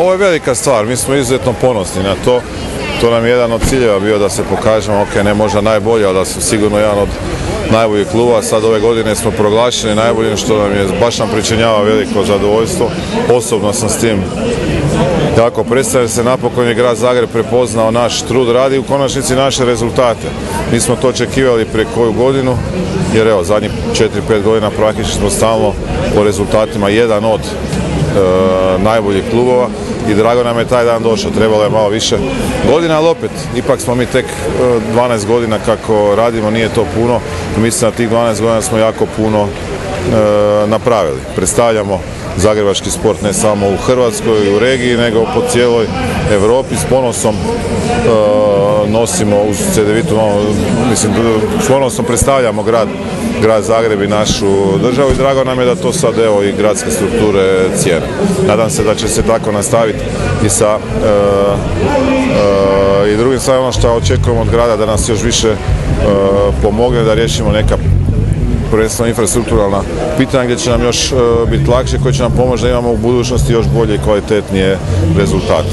Ovo je velika stvar, mi smo izuzetno ponosni na to. To nam je jedan od ciljeva bio da se pokažemo, ok, ne možda najbolje, ali da su sigurno jedan od najboljih kluba. Sad ove godine smo proglašeni najboljim što nam je, baš nam pričinjava veliko zadovoljstvo. Osobno sam s tim jako predstavlja se napokon je grad Zagreb prepoznao naš trud radi u konačnici naše rezultate. Mi smo to očekivali prije koju godinu, jer evo zadnjih 4-5 godina praktički smo stalno po rezultatima jedan od najboljih klubova i drago nam je taj dan došao. Trebalo je malo više godina, ali opet, ipak smo mi tek e, 12 godina kako radimo, nije to puno. Mislim da tih 12 godina smo jako puno e, napravili. Predstavljamo zagrebački sport ne samo u Hrvatskoj i u regiji, nego po cijeloj Europi s ponosom nosimo uz CDVitu, mislim, s ponosom predstavljamo grad, grad Zagreb i našu državu i drago nam je da to sad evo i gradske strukture cijene. Nadam se da će se tako nastaviti i sa e, e, i drugim stvarima ono što očekujemo od grada da nas još više e, pomogne da riješimo neka prvenstveno infrastrukturalna pitanja gdje će nam još biti lakše, koje će nam pomoći da imamo u budućnosti još bolje i kvalitetnije rezultate.